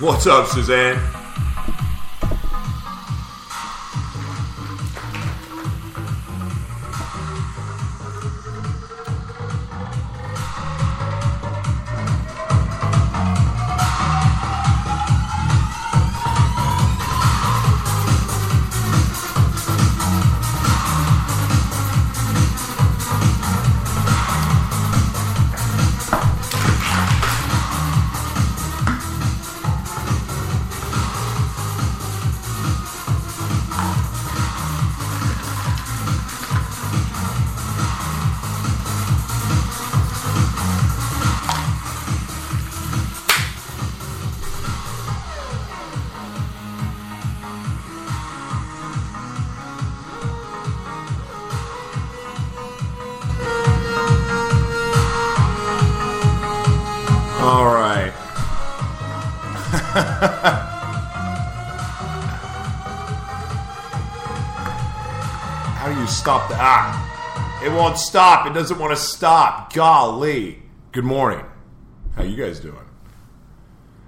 What's up, Suzanne? How do you stop the ah? It won't stop. It doesn't want to stop. Golly. Good morning. How you guys doing?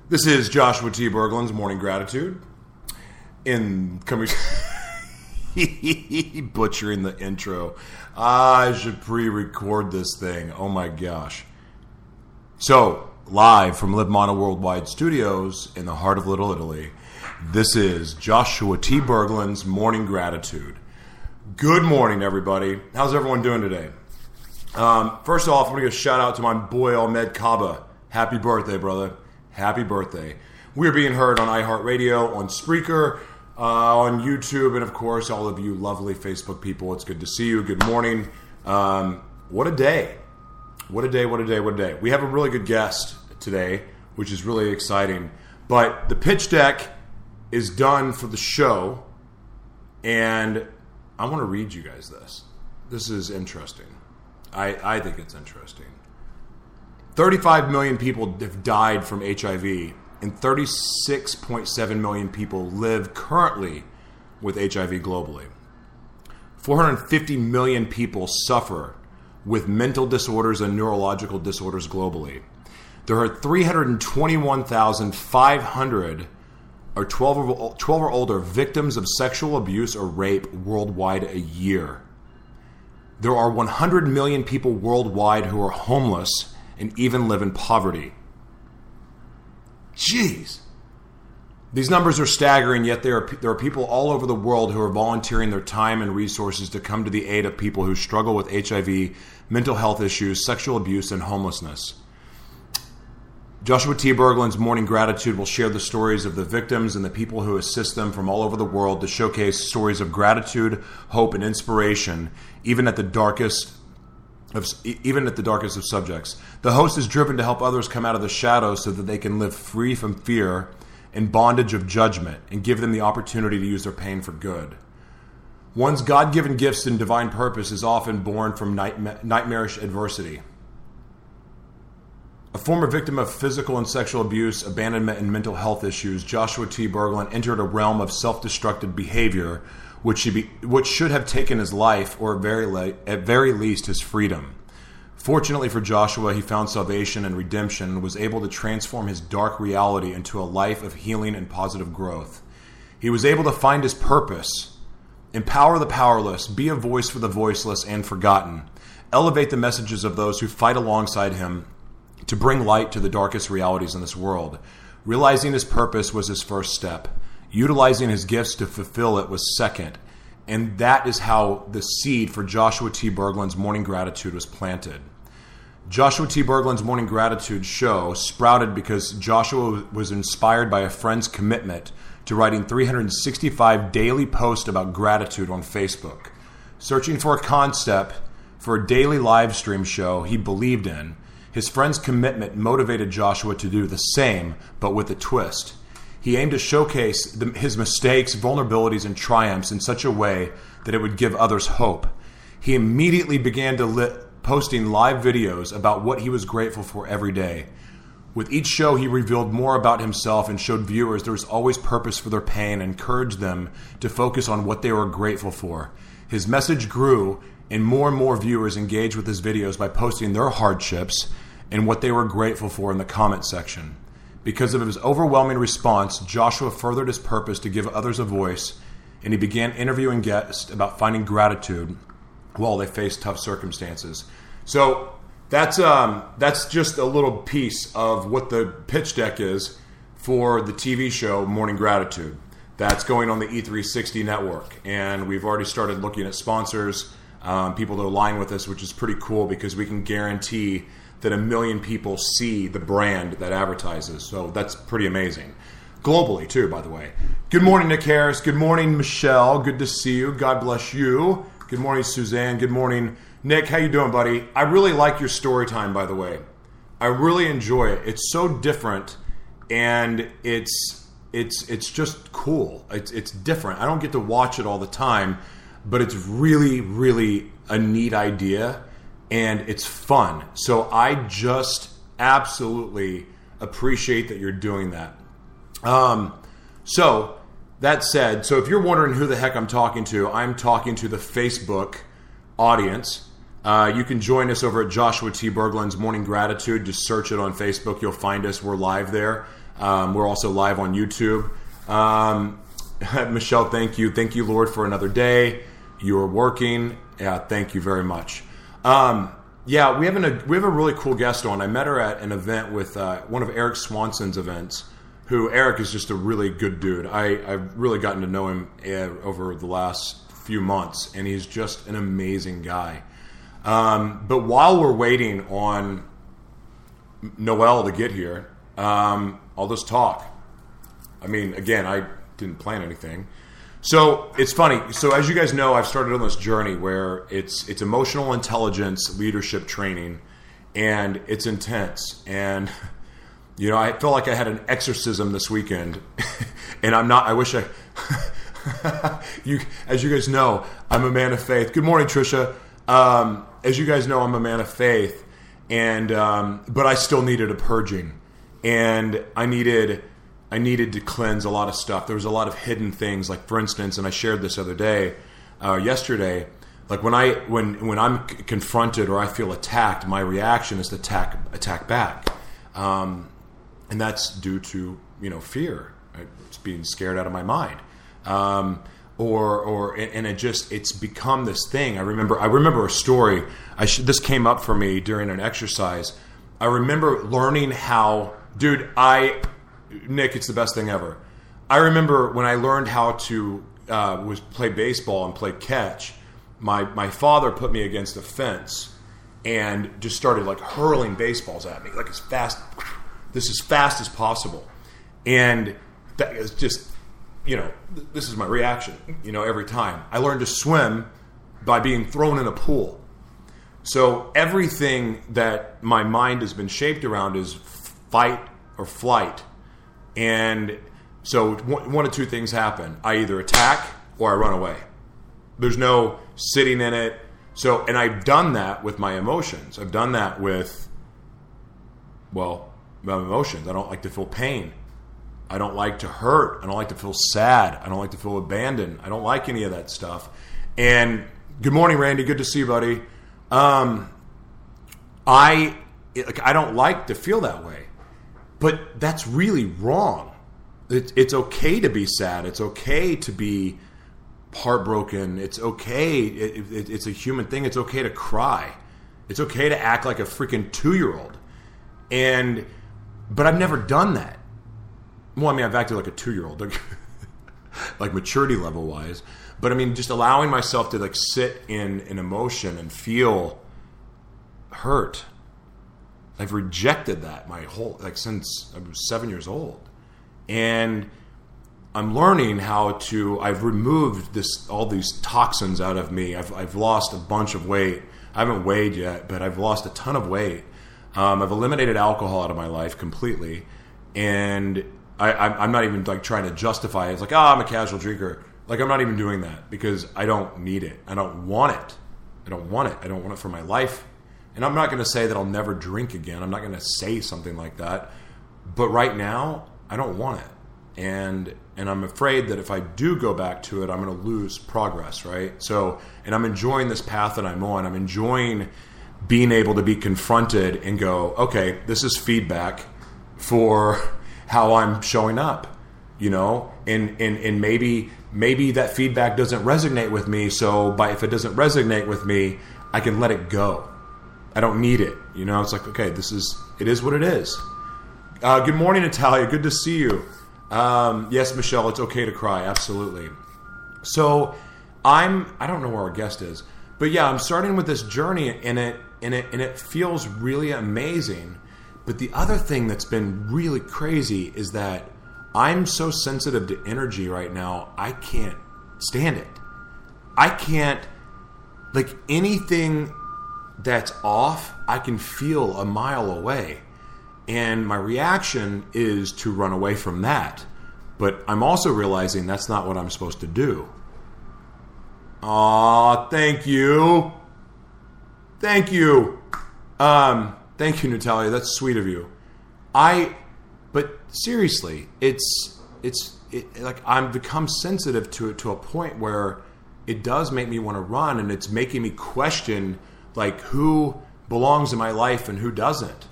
This is Joshua T. Berglund's Morning Gratitude. In coming butchering the intro. I should pre-record this thing. Oh my gosh. So, live from Live Mono Worldwide Studios in the heart of Little Italy, this is Joshua T. Berglund's Morning Gratitude. Good morning, everybody. How's everyone doing today? Um, first off, I'm going to give a shout out to my boy Ahmed Kaba. Happy birthday, brother. Happy birthday. We're being heard on iHeartRadio, on Spreaker, uh, on YouTube, and of course, all of you lovely Facebook people. It's good to see you. Good morning. Um, what a day. What a day, what a day, what a day. We have a really good guest today, which is really exciting. But the pitch deck is done for the show, and I want to read you guys this. This is interesting. I, I think it's interesting. 35 million people have died from HIV, and 36.7 million people live currently with HIV globally. 450 million people suffer with mental disorders and neurological disorders globally. There are 321,500 or 12 or, 12 or older victims of sexual abuse or rape worldwide a year. There are 100 million people worldwide who are homeless and even live in poverty. Jeez. These numbers are staggering, yet there are, there are people all over the world who are volunteering their time and resources to come to the aid of people who struggle with HIV, mental health issues, sexual abuse, and homelessness. Joshua T. Berglund's Morning Gratitude will share the stories of the victims and the people who assist them from all over the world to showcase stories of gratitude, hope, and inspiration, even at the darkest of, even at the darkest of subjects. The host is driven to help others come out of the shadows so that they can live free from fear and bondage of judgment and give them the opportunity to use their pain for good. One's God given gifts and divine purpose is often born from night- nightmarish adversity. Former victim of physical and sexual abuse, abandonment, and mental health issues, Joshua T. Berglund entered a realm of self destructive behavior which should, be, which should have taken his life, or at very, le- at very least his freedom. Fortunately for Joshua, he found salvation and redemption and was able to transform his dark reality into a life of healing and positive growth. He was able to find his purpose, empower the powerless, be a voice for the voiceless and forgotten, elevate the messages of those who fight alongside him to bring light to the darkest realities in this world. Realizing his purpose was his first step. Utilizing his gifts to fulfill it was second. And that is how the seed for Joshua T. Berglund's Morning Gratitude was planted. Joshua T. Berglund's Morning Gratitude show sprouted because Joshua was inspired by a friend's commitment to writing 365 daily posts about gratitude on Facebook. Searching for a concept for a daily live stream show he believed in, his friend's commitment motivated Joshua to do the same, but with a twist. He aimed to showcase the, his mistakes, vulnerabilities, and triumphs in such a way that it would give others hope. He immediately began to li- posting live videos about what he was grateful for every day. With each show, he revealed more about himself and showed viewers there was always purpose for their pain and encouraged them to focus on what they were grateful for. His message grew, and more and more viewers engaged with his videos by posting their hardships and what they were grateful for in the comment section. Because of his overwhelming response, Joshua furthered his purpose to give others a voice, and he began interviewing guests about finding gratitude while they faced tough circumstances. So that's um, that's just a little piece of what the pitch deck is for the TV show Morning Gratitude. That's going on the E360 network, and we've already started looking at sponsors, um, people to align with us, which is pretty cool because we can guarantee that a million people see the brand that advertises. So that's pretty amazing. Globally, too, by the way. Good morning, Nick Harris. Good morning, Michelle. Good to see you. God bless you. Good morning, Suzanne. Good morning, Nick. How you doing, buddy? I really like your story time, by the way. I really enjoy it. It's so different, and it's it's it's just cool. It's it's different. I don't get to watch it all the time, but it's really really a neat idea and it's fun. So I just absolutely appreciate that you're doing that. Um, so that said, so if you're wondering who the heck I'm talking to, I'm talking to the Facebook audience. Uh, you can join us over at Joshua T. Berglund's Morning Gratitude. Just search it on Facebook. You'll find us. We're live there. Um, we're also live on YouTube. Um, Michelle, thank you. Thank you, Lord, for another day. You are working. Yeah, thank you very much. Um, yeah, we have an, we have a really cool guest on. I met her at an event with uh, one of Eric Swanson's events. Who Eric is just a really good dude. I, I've really gotten to know him uh, over the last few months, and he's just an amazing guy. Um, but while we're waiting on Noelle to get here, um, I'll just talk. I mean, again, I didn't plan anything. So it's funny. So as you guys know, I've started on this journey where it's it's emotional intelligence leadership training, and it's intense. And you know, I felt like I had an exorcism this weekend, and I'm not. I wish I. you, as you guys know, I'm a man of faith. Good morning, Trisha. Um, as you guys know, I'm a man of faith, and um, but I still needed a purging, and I needed I needed to cleanse a lot of stuff. There was a lot of hidden things, like for instance, and I shared this other day, uh, yesterday. Like when I when when I'm confronted or I feel attacked, my reaction is to attack attack back, um, and that's due to you know fear. It's being scared out of my mind, um, or or and it just it's become this thing. I remember I remember a story. I sh- this came up for me during an exercise. I remember learning how, dude. I Nick, it's the best thing ever. I remember when I learned how to uh, was play baseball and play catch. My my father put me against a fence and just started like hurling baseballs at me like as fast this as fast as possible, and that is just you know this is my reaction you know every time. I learned to swim by being thrown in a pool. So everything that my mind has been shaped around is fight or flight and so one of two things happen. I either attack or I run away. There's no sitting in it. So, and I've done that with my emotions. I've done that with, well, my emotions. I don't like to feel pain. I don't like to hurt. I don't like to feel sad. I don't like to feel abandoned. I don't like any of that stuff. And good morning, Randy. Good to see you, buddy. Um, I like I don't like to feel that way. But that's really wrong. It, it's okay to be sad. It's okay to be heartbroken. It's okay. It, it, it's a human thing. It's okay to cry. It's okay to act like a freaking two year old. And, but I've never done that. Well, I mean, I've acted like a two year old, like, like maturity level wise. But I mean, just allowing myself to like sit in an emotion and feel hurt I've rejected that my whole like since I was seven years old, and I'm learning how to. I've removed this all these toxins out of me. I've I've lost a bunch of weight. I haven't weighed yet, but I've lost a ton of weight. Um, I've eliminated alcohol out of my life completely, and I, am not even like trying to justify it. It's like, oh, I'm a casual drinker. Like I'm not even doing that because I don't need it. I don't want it. I don't want it. I don't want it for my life. And I'm not going to say that I'll never drink again. I'm not going to say something like that. But right now, I don't want it. And and I'm afraid that if I do go back to it, I'm going to lose progress, right? So, and I'm enjoying this path that I'm on. I'm enjoying being able to be confronted and go, okay, this is feedback for how I'm showing up, you know, and and and maybe maybe that feedback doesn't resonate with me. So, by if it doesn't resonate with me, I can let it go. I don't need it. You know, it's like okay, this is it is what it is. Uh, good morning, Natalia. Good to see you. Um, yes, Michelle, it's okay to cry. Absolutely. So, I'm I don't know where our guest is, but yeah, I'm starting with this journey, and it and it and it feels really amazing. But the other thing that's been really crazy is that I'm so sensitive to energy right now. I can't stand it. I can't like anything that's off. I can feel a mile away. And my reaction is to run away from that. But I'm also realizing that's not what I'm supposed to do. Aw, thank you. Thank you. Um, thank you, Natalia. That's sweet of you. I, but seriously, it's it's it, like I'm become sensitive to it to a point where it does make me want to run, and it's making me question like who belongs in my life and who doesn't.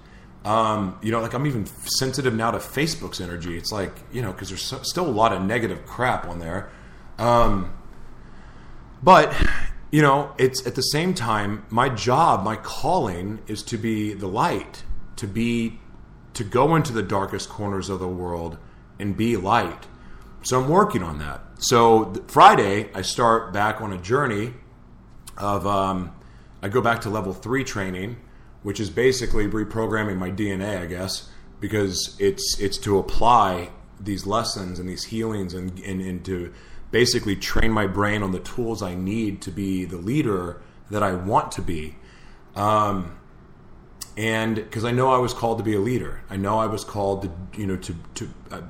Um, you know, like I'm even sensitive now to Facebook's energy. It's like you know because there's so, still a lot of negative crap on there. Um, but you know, it's at the same time my job, my calling is to be the light, to be to go into the darkest corners of the world and be light. So I'm working on that. So Friday, I start back on a journey of um, I go back to level three training, which is basically reprogramming my DNA, I guess, because it's it's to apply these lessons and these healings and, and, and to basically train my brain on the tools I need to be the leader that I want to be. Um, and because I know I was called to be a leader, I know I was called to, you know, to, to uh,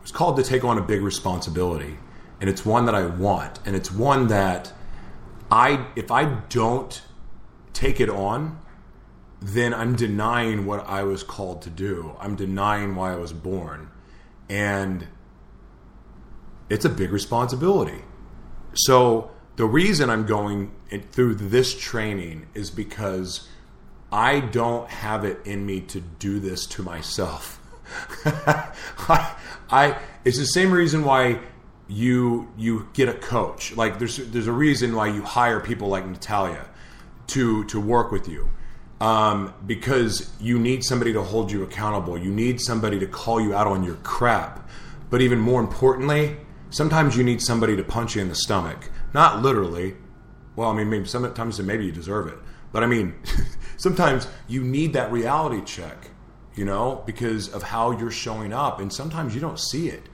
was called to take on a big responsibility, and it's one that I want, and it's one that I, if I don't take it on, then I'm denying what I was called to do. I'm denying why I was born, and it's a big responsibility. So the reason I'm going through this training is because I don't have it in me to do this to myself. I, I, it's the same reason why you you get a coach. Like there's there's a reason why you hire people like Natalia to to work with you. Um, because you need somebody to hold you accountable. You need somebody to call you out on your crap. But even more importantly, sometimes you need somebody to punch you in the stomach. Not literally. Well, I mean, maybe sometimes maybe you deserve it. But I mean, sometimes you need that reality check, you know, because of how you're showing up. And sometimes you don't see it.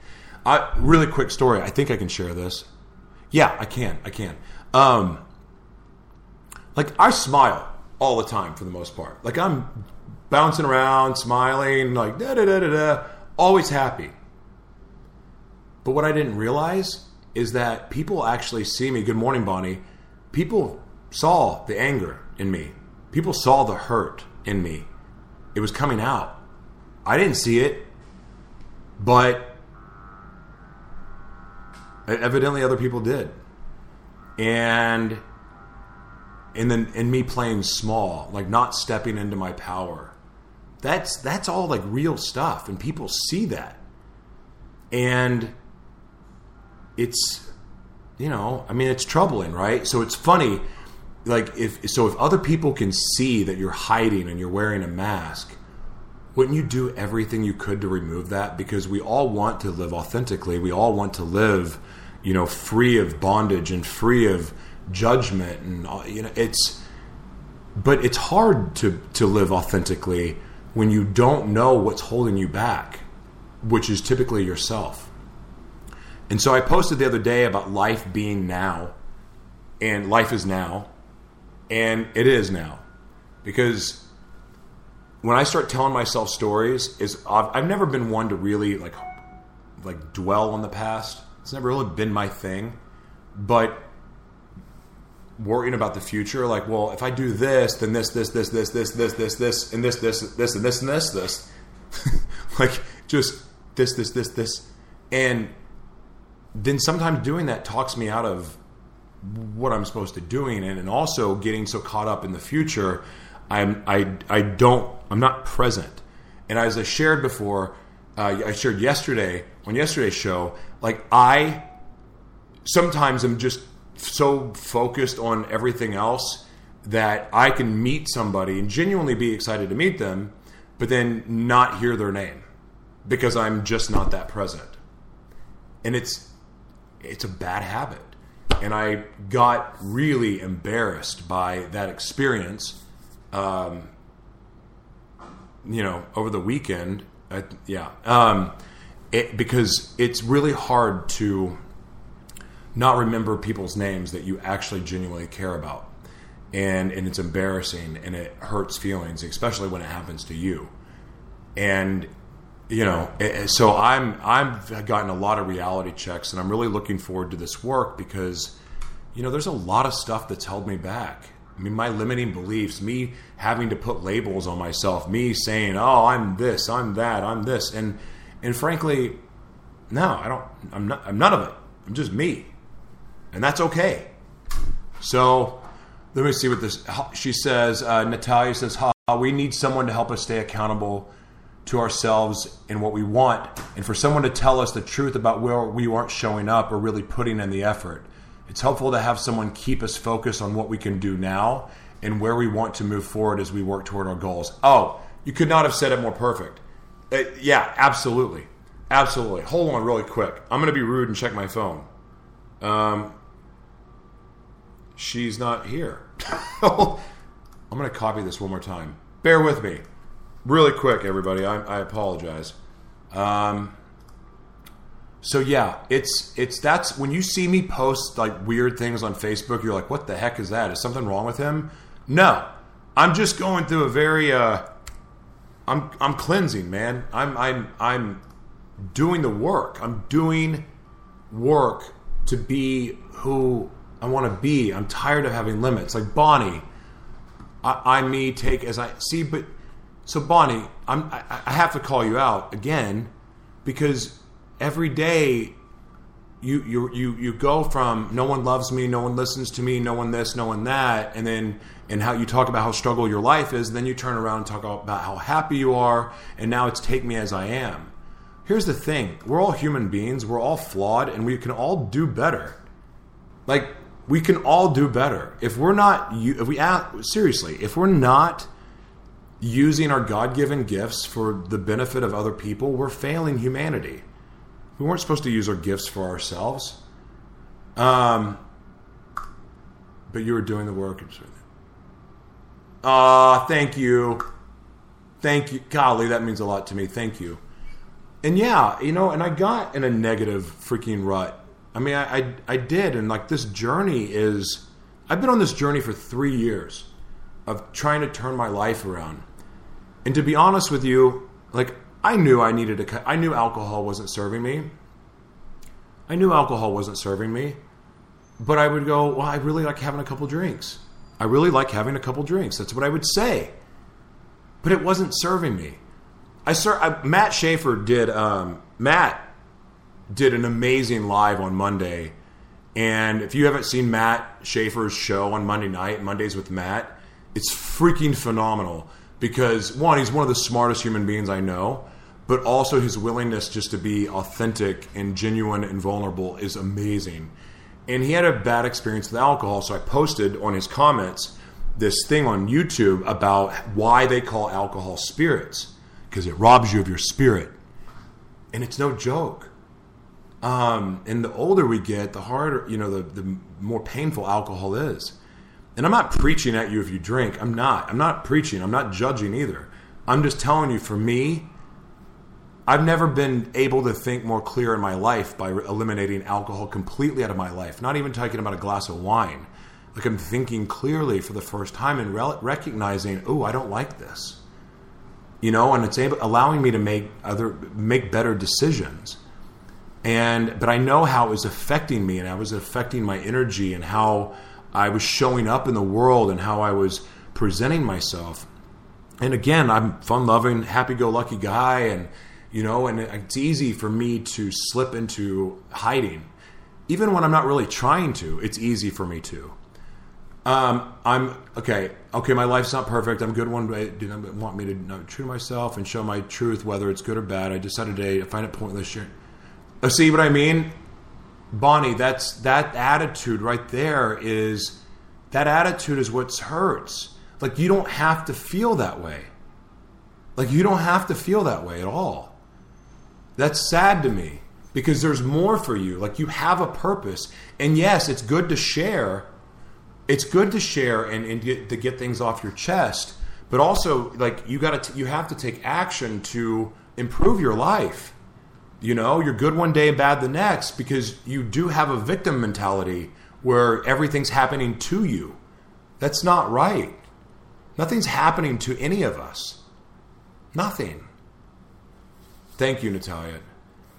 I, really quick story. I think I can share this. Yeah, I can. I can. Um, like, I smile all the time for the most part. Like, I'm bouncing around, smiling, like, da da da da da, always happy. But what I didn't realize is that people actually see me. Good morning, Bonnie. People saw the anger in me. People saw the hurt in me. It was coming out. I didn't see it, but evidently other people did. And and then and me playing small, like not stepping into my power. That's that's all like real stuff and people see that. And it's you know i mean it's troubling right so it's funny like if so if other people can see that you're hiding and you're wearing a mask wouldn't you do everything you could to remove that because we all want to live authentically we all want to live you know free of bondage and free of judgment and you know it's but it's hard to to live authentically when you don't know what's holding you back which is typically yourself and so I posted the other day about life being now, and life is now, and it is now, because when I start telling myself stories, is I've, I've never been one to really like like dwell on the past. It's never really been my thing, but worrying about the future, like, well, if I do this, then this, this, this, this, this, this, this, this, and this, this, this, and this, and this, this, like just this, this, this, this, and then sometimes doing that talks me out of what I'm supposed to doing and, and also getting so caught up in the future I'm I I don't I'm not present And as I shared before, uh, I shared yesterday on yesterday's show, like I sometimes am just so focused on everything else that I can meet somebody and genuinely be excited to meet them, but then not hear their name because I'm just not that present. And it's it's a bad habit. And I got really embarrassed by that experience. Um, you know, over the weekend, I, yeah, um, it, because it's really hard to not remember people's names that you actually genuinely care about and and it's embarrassing and it hurts feelings, especially when it happens to you. And you know, so I'm I've gotten a lot of reality checks, and I'm really looking forward to this work because you know there's a lot of stuff that's held me back. I mean, my limiting beliefs, me having to put labels on myself, me saying, "Oh, I'm this, I'm that, I'm this," and and frankly, no, I don't. I'm not. I'm none of it. I'm just me, and that's okay. So let me see what this. She says. Uh, Natalia says, "Ha, we need someone to help us stay accountable to ourselves and what we want, and for someone to tell us the truth about where we aren't showing up or really putting in the effort. It's helpful to have someone keep us focused on what we can do now and where we want to move forward as we work toward our goals." Oh, you could not have said it more perfect. Uh, yeah, absolutely, absolutely. Hold on, really quick. I'm to be rude and check my phone. Um, she's not here. I'm to copy this one more time. Bear with me. Really quick, everybody. I, I apologize. Um, so yeah, it's it's that's when you see me post like weird things on Facebook, you're like, "What the heck is that? Is something wrong with him?" No, I'm just going through a very uh, I'm I'm cleansing, man. I'm I'm I'm doing the work. I'm doing work to be who I want to be. I'm tired of having limits. Like Bonnie, I, I me take as I see, but so Bonnie, I'm I, I have to call you out again because every day you you you you go from no one loves me, no one listens to me, no one this, no one that, and then and how you talk about how struggle your life is, then you turn around and talk about how happy you are, and now it's take me as I am. Here's the thing: we're all human beings, we're all flawed, and we can all do better. Like we can all do better. If we're not if we seriously if we're not using our god-given gifts for the benefit of other people we're failing humanity. We weren't supposed to use our gifts for ourselves. Um but you were doing the work ah uh, thank you thank you golly that means a lot to me thank you and yeah you know and i got in a negative freaking rut I mean, I, I, I did, and like this journey is. I've been on this journey for three years of trying to turn my life around, and to be honest with you, like I knew I needed to. I knew alcohol wasn't serving me. I knew alcohol wasn't serving me, but I would go, well, I really like having a couple drinks. I really like having a couple drinks. That's what I would say, but it wasn't serving me. I, sir, I Matt Schaefer did. Um, Matt did an amazing live on Monday. And if you haven't seen Matt Schaefer's show on Monday night, Mondays with Matt, it's freaking phenomenal because one, he's one of the smartest human beings I know, but also his willingness just to be authentic and genuine and vulnerable is amazing. And he had a bad experience with alcohol, so I posted on his comments this thing on YouTube about why they call alcohol spirits because it robs you of your spirit. And it's no joke. Um, and the older we get, the harder, you know, the, the more painful alcohol is. And I'm not preaching at you if you drink. I'm not. I'm not preaching. I'm not judging either. I'm just telling you, for me, I've never been able to think more clear in my life by eliminating alcohol completely out of my life. Not even talking about a glass of wine. Like I'm thinking clearly for the first time and re- recognizing, oh, I don't like this. You know, and it's able, allowing me to make other make better decisions and but I know how it was affecting me, and I was affecting my energy and how I was showing up in the world and how I was presenting myself. And again, I'm fun-loving, happy-go-lucky guy, and you know, and it's easy for me to slip into hiding, even when I'm not really trying to. It's easy for me to. Um, I'm okay. Okay, my life's not perfect. I'm good one day. Do you want me to know, true to myself and show my truth, whether it's good or bad? I decided today I find it pointless. Uh, see what I mean, Bonnie? That's that attitude right there. Is that attitude is what hurts? Like you don't have to feel that way. Like you don't have to feel that way at all. That's sad to me because there's more for you. Like you have a purpose, and yes, it's good to share it's good to share and, and get, to get things off your chest, but also like you got to you have to take action to improve your life. You know, you're good one day and bad the next because you do have a victim mentality where everything's happening to you. That's not right. Nothing's happening to any of us. Nothing. Thank you, Natalia.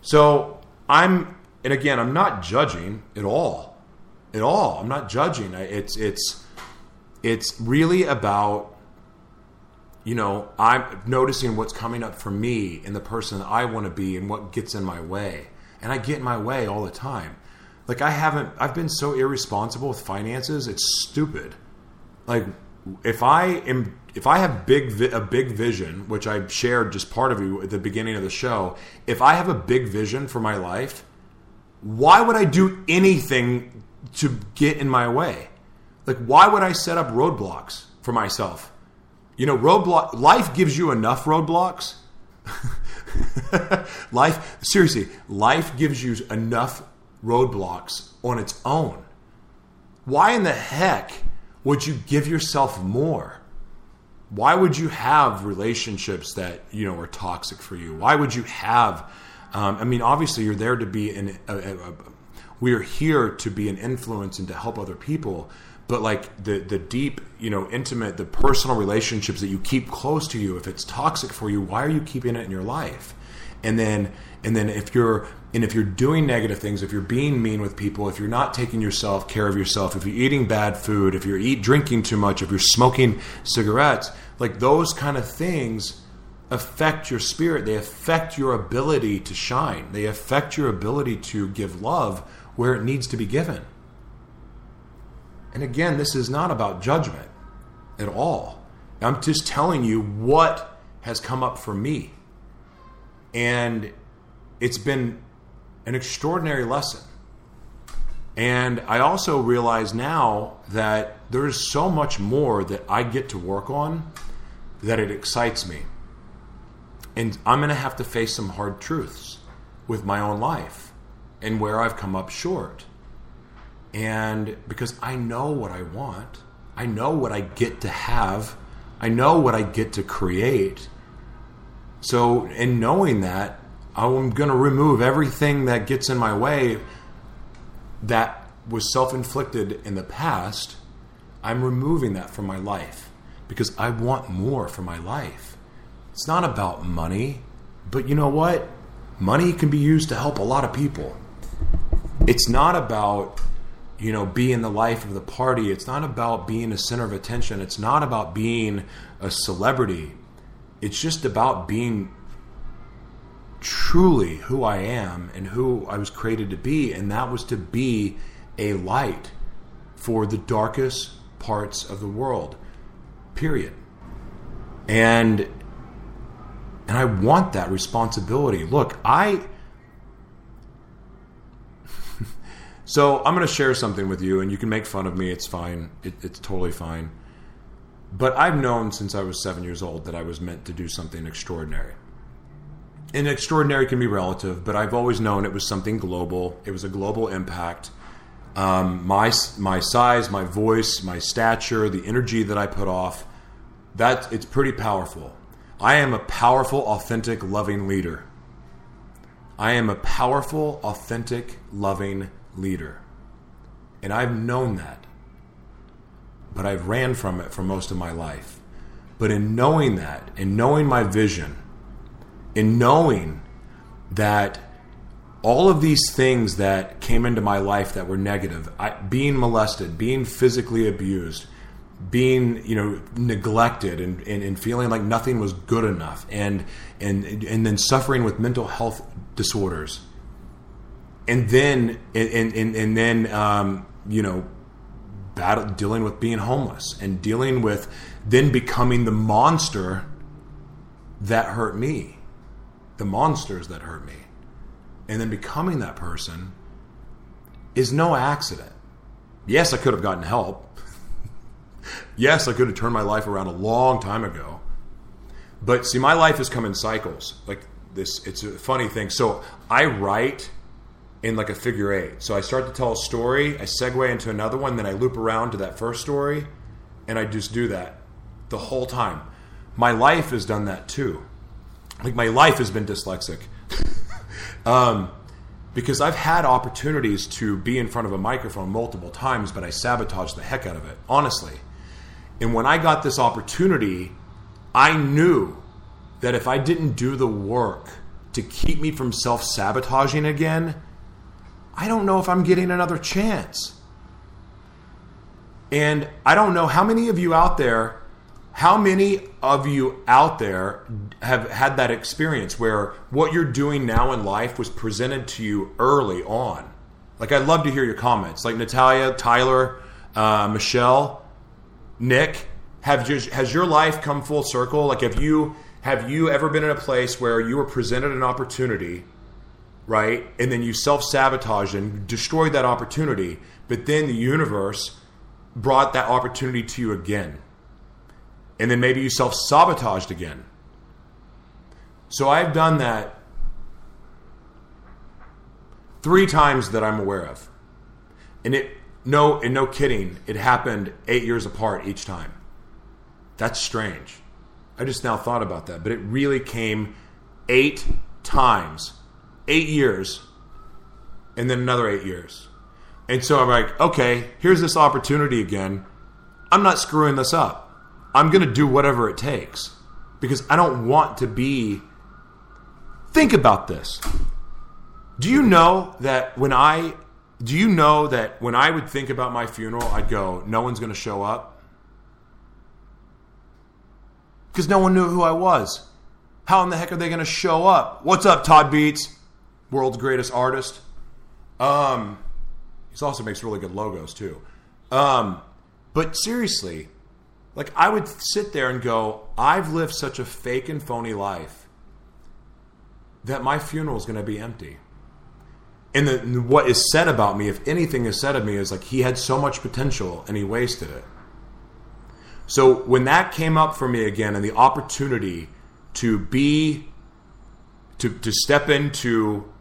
So I'm, and again, I'm not judging at all at all. I'm not judging. It's it's it's really about you know I'm noticing what's coming up for me and the person I want to be and what gets in my way. And I get in my way all the time. Like I haven't I've been so irresponsible with finances. It's stupid. Like if I am if I have big a big vision, which I shared just part of you at the beginning of the show, if I have a big vision for my life, why would I do anything to get in my way. Like, why would I set up roadblocks for myself? You know, roadblock life gives you enough roadblocks. life, seriously, life gives you enough roadblocks on its own. Why in the heck would you give yourself more? Why would you have relationships that you know are toxic for you? Why would you have? Um, I mean, obviously, you're there to be in a, a, we are here to be an influence and to help other people but like the the deep you know intimate the personal relationships that you keep close to you if it's toxic for you why are you keeping it in your life and then and then if you're and if you're doing negative things if you're being mean with people if you're not taking yourself care of yourself if you're eating bad food if you're eat drinking too much if you're smoking cigarettes like those kind of things affect your spirit they affect your ability to shine they affect your ability to give love where it needs to be given. And again, this is not about judgment at all. I'm just telling you what has come up for me. And it's been an extraordinary lesson. And I also realize now that there's so much more that I get to work on that it excites me. And I'm going to have to face some hard truths with my own life and where I've come up short. And because I know what I want, I know what I get to have, I know what I get to create. So, in knowing that, I'm going to remove everything that gets in my way that was self inflicted in the past. I'm removing that from my life because I want more for my life. It's not about money, but you know what? Money can be used to help a lot of people it's not about you know being the life of the party it's not about being a center of attention it's not about being a celebrity it's just about being truly who I am and who I was created to be and that was to be a light for the darkest parts of the world period and and I want that responsibility look I So I'm going to share something with you, and you can make fun of me. It's fine. It, it's totally fine. But I've known since I was seven years old that I was meant to do something extraordinary. And extraordinary can be relative, but I've always known it was something global. It was a global impact. Um, my my size, my voice, my stature, the energy that I put off, that it's pretty powerful. I am a powerful, authentic, loving leader. I am a powerful, authentic, loving leader. And I've known that. But I've ran from it for most of my life. But in knowing that, in knowing my vision, in knowing that all of these things that came into my life that were negative, I, being molested, being physically abused, being you know neglected and, and, and, feeling like nothing was good enough and and and then suffering with mental health disorders and then and and, and then um, you know battle, dealing with being homeless and dealing with then becoming the monster that hurt me, the monsters that hurt me, and then becoming that person is no accident. Yes, I could have gotten help. yes, I could have turned my life around a long time ago. But see, my life has come in cycles. Like this, it's a funny thing. So I write in like a figure eight. So I start to tell a story, I segue into another one, then I loop around to that first story, and I just do that the whole time. My life has done that too. Like my life has been dyslexic. um, because I've had opportunities to be in front of a microphone multiple times, but I sabotaged the heck out of it, honestly. And when I got this opportunity, I knew that if I didn't do the work to keep me from self sabotaging again, I don't know if I'm getting another chance. And I don't know how many of you out there, how many of you out there have had that experience where what you're doing now in life was presented to you early on? Like, I'd love to hear your comments. Like, Natalia, Tyler, uh, Michelle, Nick, have you, has your life come full circle? Like, have you have you ever been in a place where you were presented an opportunity, right, and then you self sabotaged and destroyed that opportunity, but then the universe brought that opportunity to you again, and then maybe you self sabotaged again. So I've done that three times that I'm aware of, and it no and no kidding, it happened eight years apart each time. That's strange. I just now thought about that, but it really came eight times, eight years, and then another eight years. And so I'm like, okay, here's this opportunity again. I'm not screwing this up. I'm going to do whatever it takes because I don't want to be. Think about this. Do you know that when I do you know that when I would think about my funeral, I'd go, no one's going to show up? because no one knew who I was. How in the heck are they going to show up? What's up, Todd Beats, world's greatest artist? Um, he also makes really good logos too. Um, but seriously, like I would sit there and go, I've lived such a fake and phony life that my funeral is going to be empty. And the, what is said about me, if anything is said of me, is like he had so much potential and he wasted it. So when that came up for me again and the opportunity to be to to step into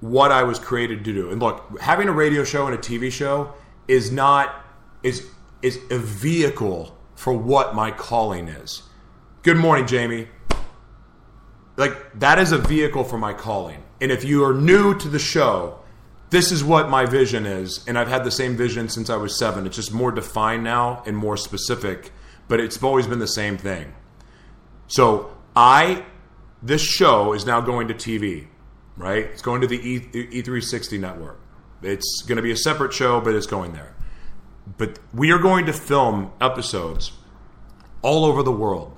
what I was created to do. And look, having a radio show and a TV show is not is is a vehicle for what my calling is. Good morning, Jamie. Like that is a vehicle for my calling. And if you are new to the show, this is what my vision is, and I've had the same vision since I was 7. It's just more defined now and more specific but it's always been the same thing. So I, this show is now going to TV, right? It's going to the e, E360 network. It's going to be a separate show, but it's going there. But we are going to film episodes all over the world.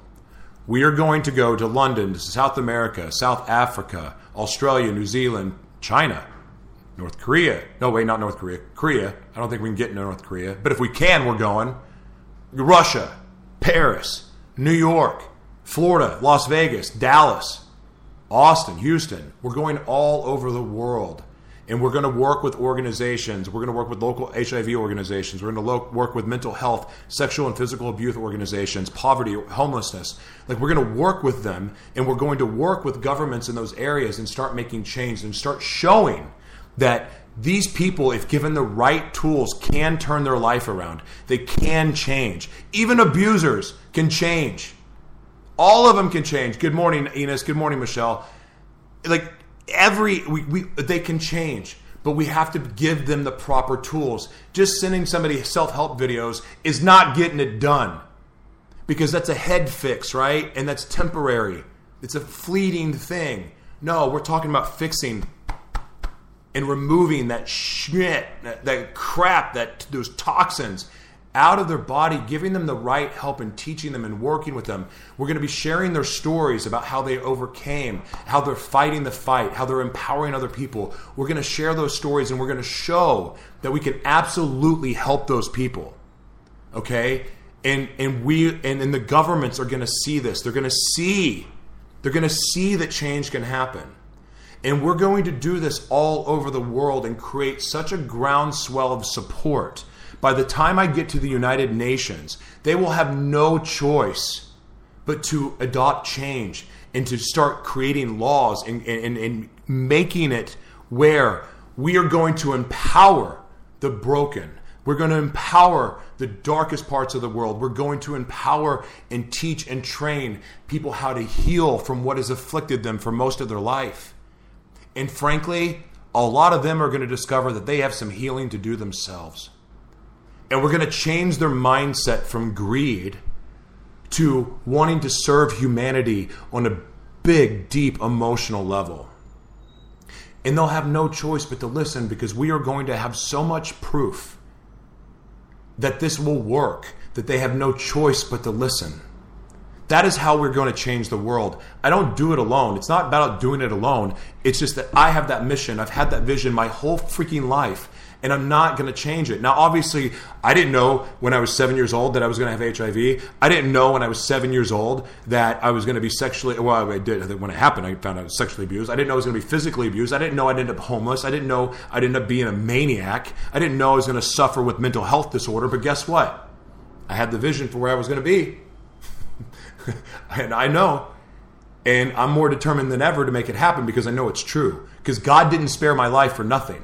We are going to go to London, to South America, South Africa, Australia, New Zealand, China, North Korea. No, wait, not North Korea. Korea. I don't think we can get into North Korea. But if we can, we're going. Russia, Paris, New York, Florida, Las Vegas, Dallas, Austin, Houston. We're going all over the world. And we're going to work with organizations. We're going to work with local HIV organizations. We're going to lo- work with mental health, sexual and physical abuse organizations, poverty, homelessness. Like, we're going to work with them and we're going to work with governments in those areas and start making change and start showing that these people, if given the right tools, can turn their life around. They can change. Even abusers can change. All of them can change. Good morning, Enos. Good morning, Michelle. Like every we, we they can change, but we have to give them the proper tools. Just sending somebody self-help videos is not getting it done. Because that's a head fix, right? And that's temporary. It's a fleeting thing. No, we're talking about fixing and removing that shit, that, that crap, that those toxins out of their body, giving them the right help and teaching them and working with them. We're going to be sharing their stories about how they overcame, how they're fighting the fight, how they're empowering other people. We're going to share those stories and we're going to show that we can absolutely help those people. Okay? And and we and, and the governments are going to see this. They're going to see they're going to see that change can happen. And we're going to do this all over the world and create such a groundswell of support. By the time I get to the United Nations, they will have no choice but to adopt change and to start creating laws and, and, and making it where we are going to empower the broken. We're going to empower the darkest parts of the world. We're going to empower and teach and train people how to heal from what has afflicted them for most of their life. And frankly, a lot of them are going to discover that they have some healing to do themselves. And we're going to change their mindset from greed to wanting to serve humanity on a big, deep emotional level. And they'll have no choice but to listen because we are going to have so much proof that this will work that they have no choice but to listen. That is how we're going to change the world. I don't do it alone. It's not about doing it alone. It's just that I have that mission. I've had that vision my whole freaking life, and I'm not going to change it. Now, obviously, I didn't know when I was seven years old that I was going to have HIV. I didn't know when I was seven years old that I was going to be sexually, well, I did. When it happened, I found out I was sexually abused. I didn't know I was going to be physically abused. I didn't know I'd end up homeless. I didn't know I'd end up being a maniac. I didn't know I was going to suffer with mental health disorder. But guess what? I had the vision for where I was going to be and I know. And I'm more determined than ever to make it happen because I know it's true. Because God didn't spare my life for nothing.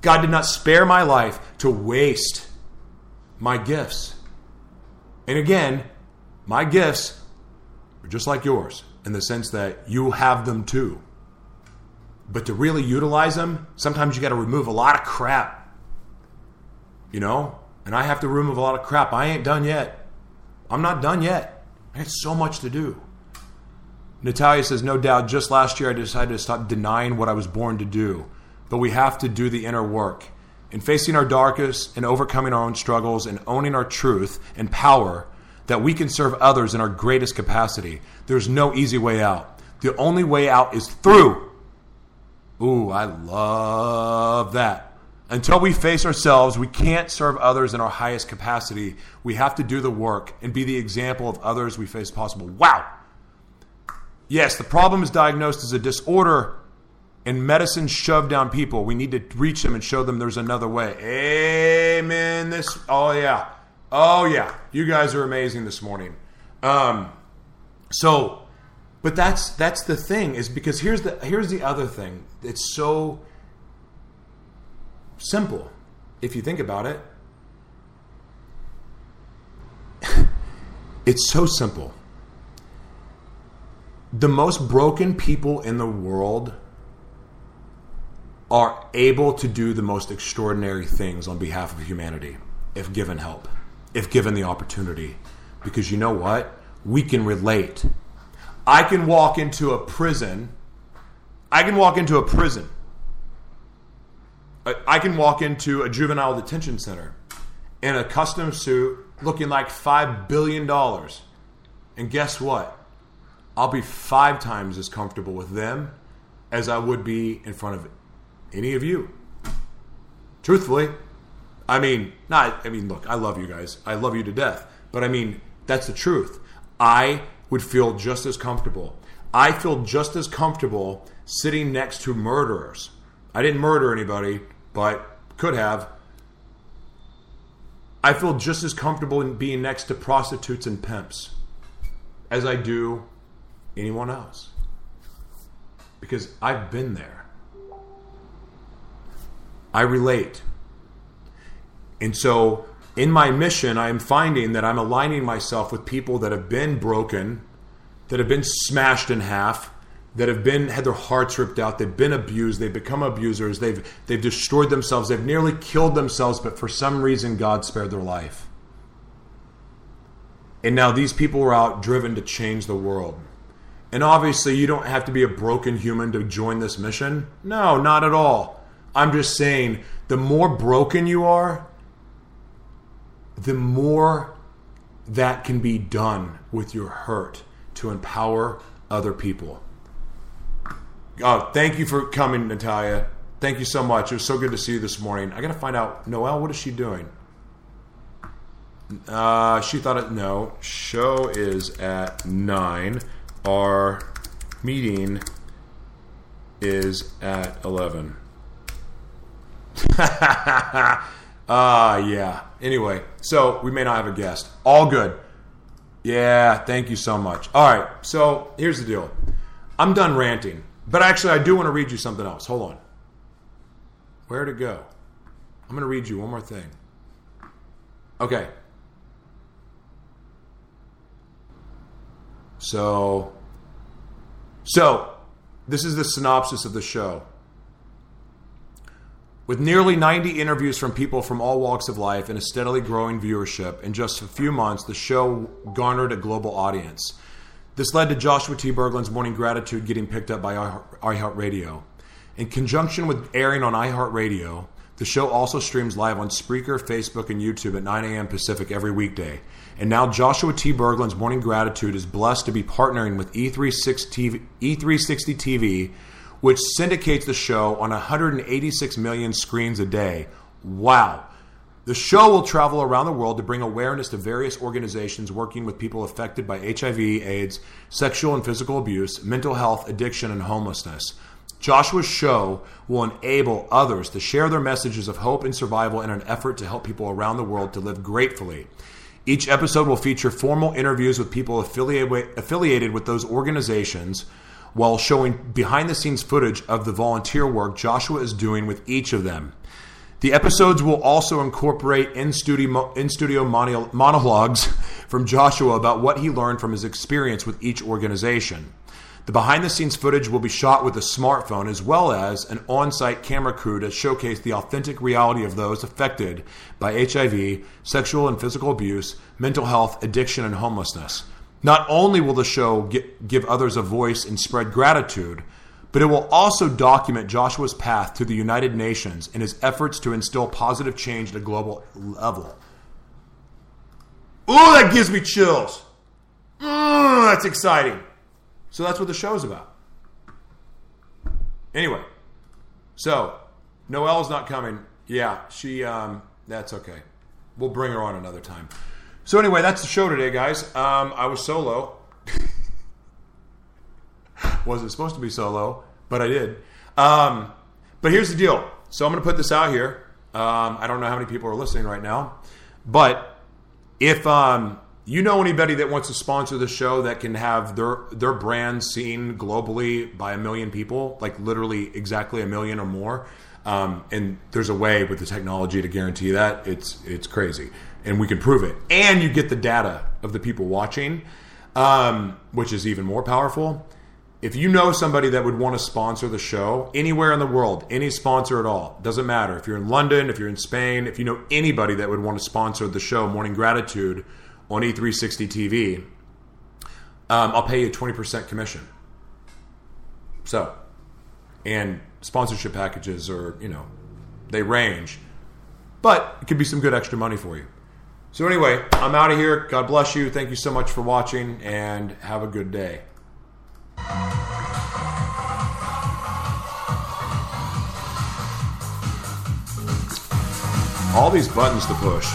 God did not spare my life to waste my gifts. And again, my gifts are just like yours in the sense that you have them too. But to really utilize them, sometimes you got to remove a lot of crap. You know? And I have to remove a lot of crap. I ain't done yet. I'm not done yet. I had so much to do. Natalia says, No doubt, just last year I decided to stop denying what I was born to do. But we have to do the inner work. In facing our darkest and overcoming our own struggles and owning our truth and power, that we can serve others in our greatest capacity. There's no easy way out. The only way out is through. Ooh, I love that. Until we face ourselves, we can't serve others in our highest capacity. We have to do the work and be the example of others we face possible. Wow. Yes, the problem is diagnosed as a disorder and medicine shoved down people. We need to reach them and show them there's another way. Amen. This oh yeah. Oh yeah. You guys are amazing this morning. Um so but that's that's the thing is because here's the here's the other thing. It's so simple if you think about it. it's so simple. The most broken people in the world are able to do the most extraordinary things on behalf of humanity if given help, if given the opportunity. Because you know what? We can relate. I can walk into a prison. I can walk into a prison I can walk into a juvenile detention center in a custom suit looking like $5 billion. And guess what? I'll be five times as comfortable with them as I would be in front of any of you. Truthfully. I mean, not, I mean, look, I love you guys. I love you to death. But I mean, that's the truth. I would feel just as comfortable. I feel just as comfortable sitting next to murderers. I didn't murder anybody, but could have. I feel just as comfortable in being next to prostitutes and pimps as I do anyone else. Because I've been there. I relate. And so in my mission, I am finding that I'm aligning myself with people that have been broken, that have been smashed in half, that have been had their hearts ripped out they've been abused they've become abusers they've they've destroyed themselves they've nearly killed themselves but for some reason god spared their life. And now these people are out driven to change the world. And obviously you don't have to be a broken human to join this mission. No not at all i'm just saying the more broken you are the more that can be done with your hurt to empower other people Oh, thank you for coming, Natalia. Thank you so much. It was so good to see you this morning. I got to find out, Noelle, what is she doing? Uh, she thought it. No, show is at nine. Our meeting is at eleven. Ah, uh, yeah. Anyway, so we may not have a guest. All good. Yeah, thank you so much. All right, so here's the deal. I'm done ranting, but actually, I do want to read you something else. Hold on. Where to go? I'm going to read you one more thing. Okay. So, so this is the synopsis of the show. With nearly 90 interviews from people from all walks of life and a steadily growing viewership, in just a few months, the show garnered a global audience. This led to Joshua T. Berglund's Morning Gratitude getting picked up by iHeartRadio. In conjunction with airing on iHeartRadio, the show also streams live on Spreaker, Facebook, and YouTube at 9 a.m. Pacific every weekday. And now Joshua T. Berglund's Morning Gratitude is blessed to be partnering with E360 TV, which syndicates the show on 186 million screens a day. Wow. The show will travel around the world to bring awareness to various organizations working with people affected by HIV, AIDS, sexual and physical abuse, mental health, addiction, and homelessness. Joshua's show will enable others to share their messages of hope and survival in an effort to help people around the world to live gratefully. Each episode will feature formal interviews with people affiliated with those organizations while showing behind the scenes footage of the volunteer work Joshua is doing with each of them. The episodes will also incorporate in studio, in studio monologues from Joshua about what he learned from his experience with each organization. The behind the scenes footage will be shot with a smartphone as well as an on site camera crew to showcase the authentic reality of those affected by HIV, sexual and physical abuse, mental health, addiction, and homelessness. Not only will the show get, give others a voice and spread gratitude, but it will also document Joshua's path to the United Nations and his efforts to instill positive change at a global level. Ooh, that gives me chills. Mm, that's exciting. So that's what the show is about. Anyway, so Noelle's not coming. Yeah, she. Um, that's okay. We'll bring her on another time. So anyway, that's the show today, guys. Um, I was solo. Wasn't supposed to be solo, but I did. Um, but here's the deal. So I'm going to put this out here. Um, I don't know how many people are listening right now, but if um, you know anybody that wants to sponsor the show that can have their their brand seen globally by a million people, like literally exactly a million or more, um, and there's a way with the technology to guarantee that it's it's crazy, and we can prove it, and you get the data of the people watching, um, which is even more powerful. If you know somebody that would want to sponsor the show anywhere in the world, any sponsor at all, doesn't matter. If you're in London, if you're in Spain, if you know anybody that would want to sponsor the show, Morning Gratitude on E360 TV, um, I'll pay you 20% commission. So, and sponsorship packages are, you know, they range, but it could be some good extra money for you. So, anyway, I'm out of here. God bless you. Thank you so much for watching and have a good day. All these buttons to push.